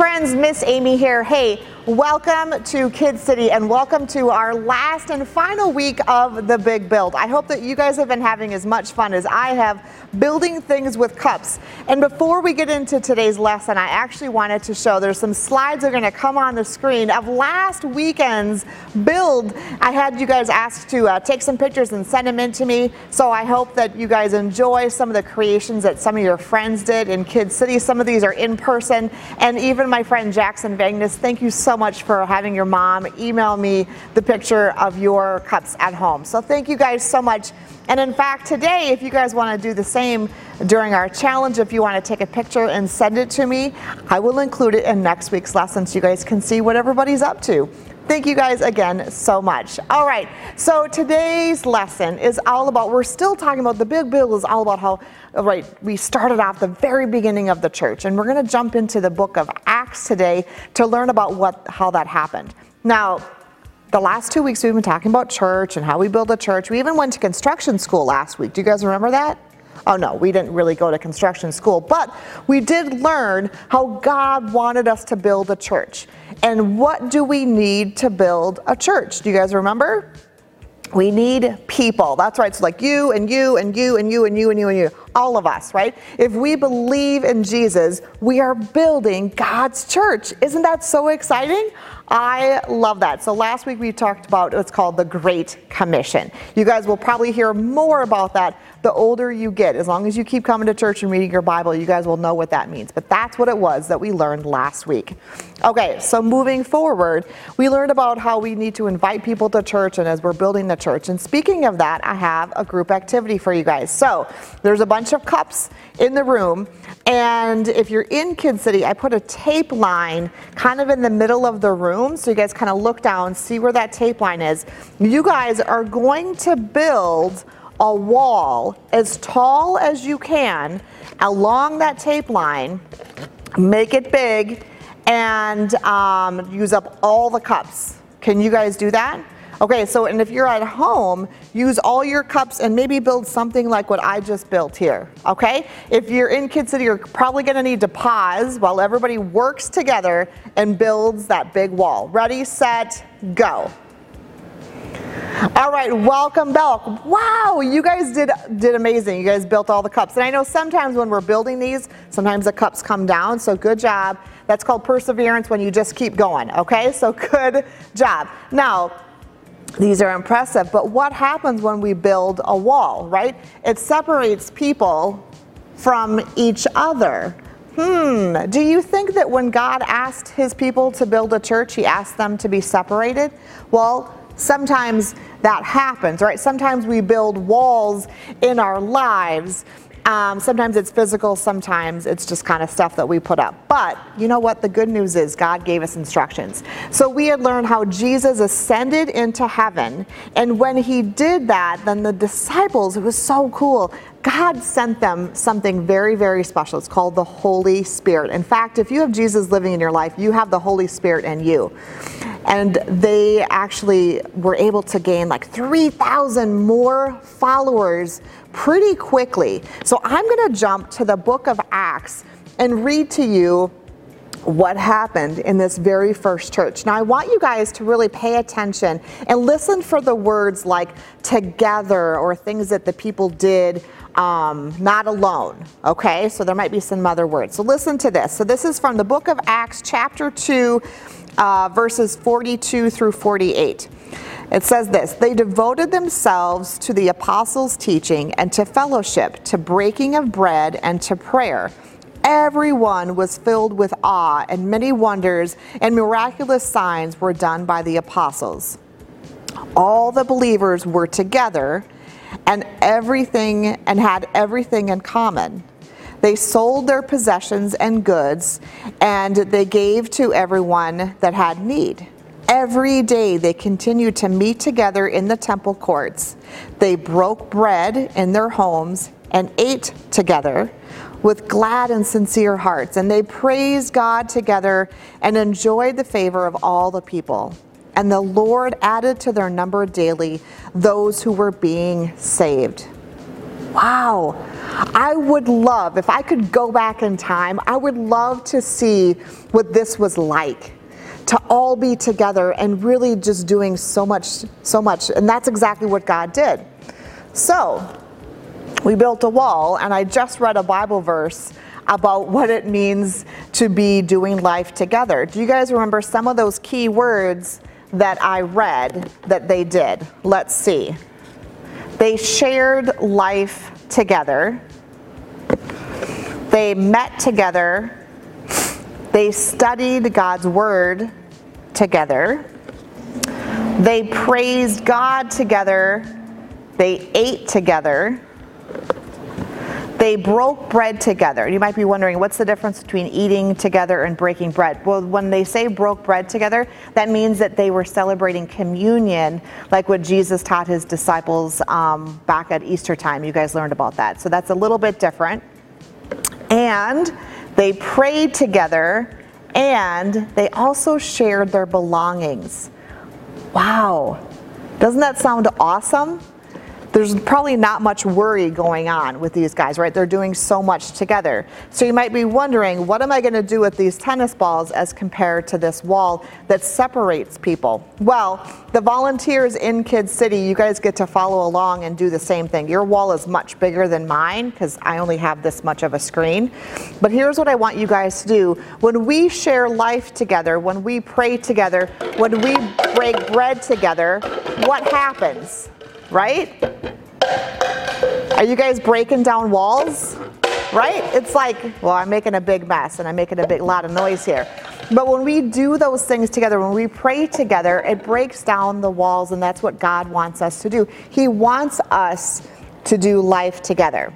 friends, Miss Amy here. Hey, welcome to Kid City and welcome to our last and final week of the Big Build. I hope that you guys have been having as much fun as I have building things with cups. And before we get into today's lesson, I actually wanted to show there's some slides that are going to come on the screen of last weekend's build. I had you guys ask to uh, take some pictures and send them in to me. So I hope that you guys enjoy some of the creations that some of your friends did in Kid City. Some of these are in person. And even my friend Jackson Vagnus, thank you so much for having your mom email me the picture of your cups at home. So thank you guys so much. And in fact, today, if you guys want to do the same during our challenge, if you want to take a picture and send it to me, I will include it in next week's lesson so you guys can see what everybody's up to. Thank you guys again so much. All right, so today's lesson is all about, we're still talking about the big build is all about how, right, we started off the very beginning of the church, and we're going to jump into the book of Acts today to learn about what how that happened. Now, the last two weeks we've been talking about church and how we build a church. We even went to construction school last week. Do you guys remember that? Oh no, we didn't really go to construction school, but we did learn how God wanted us to build a church. And what do we need to build a church? Do you guys remember? We need people. That's right. So, like you and you and you and you and you and you and you, all of us, right? If we believe in Jesus, we are building God's church. Isn't that so exciting? I love that. So last week we talked about what's called the Great Commission. You guys will probably hear more about that the older you get. As long as you keep coming to church and reading your Bible, you guys will know what that means. But that's what it was that we learned last week. Okay, so moving forward, we learned about how we need to invite people to church and as we're building the church. And speaking of that, I have a group activity for you guys. So there's a bunch of cups in the room. And if you're in Kid City, I put a tape line kind of in the middle of the room. So you guys kind of look down, see where that tape line is. You guys are going to build a wall as tall as you can along that tape line, make it big, and um, use up all the cups. Can you guys do that? Okay, so and if you're at home, use all your cups and maybe build something like what I just built here. Okay? If you're in Kid City, you're probably gonna need to pause while everybody works together and builds that big wall. Ready, set, go. All right, welcome back. Wow, you guys did did amazing. You guys built all the cups. And I know sometimes when we're building these, sometimes the cups come down, so good job. That's called perseverance when you just keep going, okay? So good job. Now, these are impressive, but what happens when we build a wall, right? It separates people from each other. Hmm, do you think that when God asked his people to build a church, he asked them to be separated? Well, sometimes that happens, right? Sometimes we build walls in our lives. Um, sometimes it's physical, sometimes it's just kind of stuff that we put up. But you know what? The good news is God gave us instructions. So we had learned how Jesus ascended into heaven. And when he did that, then the disciples, it was so cool. God sent them something very, very special. It's called the Holy Spirit. In fact, if you have Jesus living in your life, you have the Holy Spirit in you. And they actually were able to gain like 3,000 more followers pretty quickly. So I'm going to jump to the book of Acts and read to you what happened in this very first church. Now, I want you guys to really pay attention and listen for the words like together or things that the people did um, not alone. Okay, so there might be some other words. So listen to this. So this is from the book of Acts, chapter 2, uh, verses 42 through 48. It says this They devoted themselves to the apostles' teaching and to fellowship, to breaking of bread, and to prayer. Everyone was filled with awe, and many wonders and miraculous signs were done by the apostles. All the believers were together and everything and had everything in common. They sold their possessions and goods and they gave to everyone that had need. Every day they continued to meet together in the temple courts. They broke bread in their homes and ate together with glad and sincere hearts. And they praised God together and enjoyed the favor of all the people. And the Lord added to their number daily those who were being saved. Wow. I would love, if I could go back in time, I would love to see what this was like to all be together and really just doing so much, so much. And that's exactly what God did. So, we built a wall, and I just read a Bible verse about what it means to be doing life together. Do you guys remember some of those key words that I read that they did? Let's see. They shared life together. They met together. They studied God's Word together. They praised God together. They ate together. They broke bread together. You might be wondering what's the difference between eating together and breaking bread? Well, when they say broke bread together, that means that they were celebrating communion, like what Jesus taught his disciples um, back at Easter time. You guys learned about that. So that's a little bit different. And they prayed together and they also shared their belongings. Wow. Doesn't that sound awesome? There's probably not much worry going on with these guys, right? They're doing so much together. So you might be wondering, what am I going to do with these tennis balls as compared to this wall that separates people? Well, the volunteers in Kid City, you guys get to follow along and do the same thing. Your wall is much bigger than mine because I only have this much of a screen. But here's what I want you guys to do. When we share life together, when we pray together, when we break bread together, what happens? Right? Are you guys breaking down walls? Right? It's like, well, I'm making a big mess and I'm making a big lot of noise here. But when we do those things together, when we pray together, it breaks down the walls, and that's what God wants us to do. He wants us to do life together.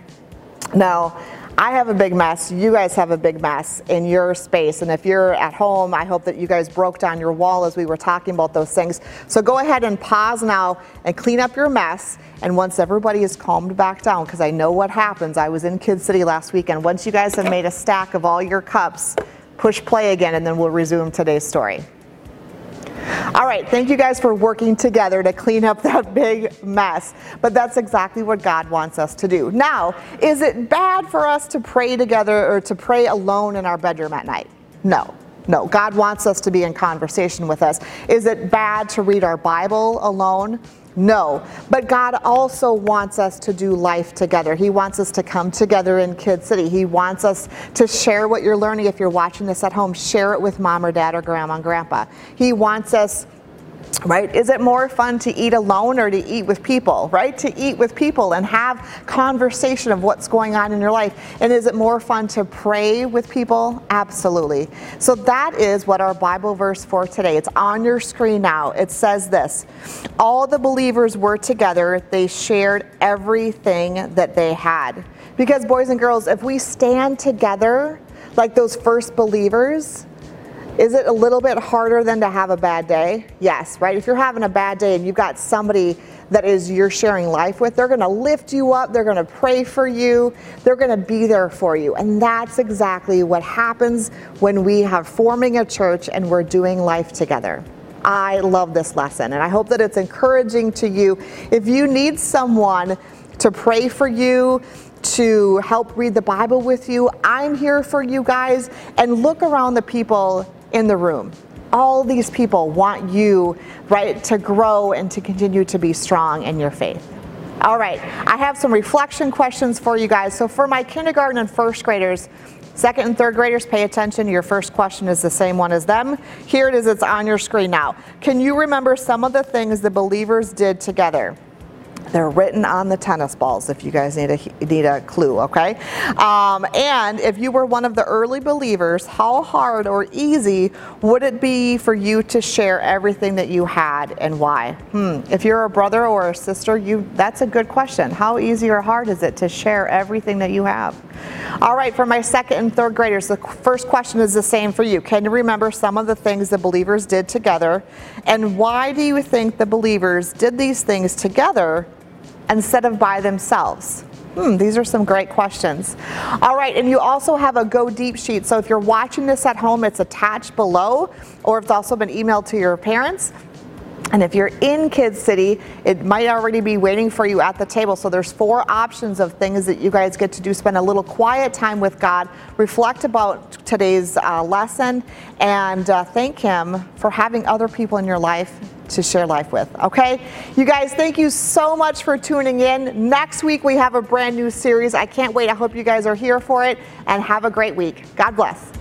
Now, I have a big mess. You guys have a big mess in your space. And if you're at home, I hope that you guys broke down your wall as we were talking about those things. So go ahead and pause now and clean up your mess. And once everybody is calmed back down, because I know what happens, I was in Kid City last weekend. Once you guys have made a stack of all your cups, push play again, and then we'll resume today's story. All right, thank you guys for working together to clean up that big mess. But that's exactly what God wants us to do. Now, is it bad for us to pray together or to pray alone in our bedroom at night? No. No, God wants us to be in conversation with us. Is it bad to read our Bible alone? No, but God also wants us to do life together. He wants us to come together in Kid City. He wants us to share what you're learning. If you're watching this at home, share it with mom or dad or grandma and grandpa. He wants us right? Is it more fun to eat alone or to eat with people, right? To eat with people and have conversation of what's going on in your life. And is it more fun to pray with people? Absolutely. So that is what our Bible verse for today. It's on your screen now. It says this. All the believers were together. They shared everything that they had. Because boys and girls, if we stand together like those first believers, is it a little bit harder than to have a bad day? Yes, right? If you're having a bad day and you've got somebody that is you're sharing life with, they're to lift you up, they're to pray for you, they're to be there for you. And that's exactly what happens when we have forming a church and we're doing life together. I love this lesson and I hope that it's encouraging to you. If you need someone to pray for you, to help read the Bible with you, I'm here for you guys. And look around the people in the room. All these people want you, right, to grow and to continue to be strong in your faith. All right, I have some reflection questions for you guys. So, for my kindergarten and first graders, second and third graders, pay attention. Your first question is the same one as them. Here it is, it's on your screen now. Can you remember some of the things the believers did together? They're written on the tennis balls if you guys need a, need a clue, okay? Um, and if you were one of the early believers, how hard or easy would it be for you to share everything that you had and why? Hmm. If you're a brother or a sister, you that's a good question. How easy or hard is it to share everything that you have? All right, for my second and third graders, the first question is the same for you. Can you remember some of the things the believers did together? And why do you think the believers did these things together instead of by themselves? Hmm, these are some great questions. All right, and you also have a Go Deep sheet. So if you're watching this at home, it's attached below, or it's also been emailed to your parents. And if you're in Kids City, it might already be waiting for you at the table. So there's four options of things that you guys get to do. Spend a little quiet time with God, reflect about today's uh, lesson, and uh, thank Him for having other people in your life to share life with. Okay? You guys, thank you so much for tuning in. Next week, we have a brand new series. I can't wait. I hope you guys are here for it, and have a great week. God bless.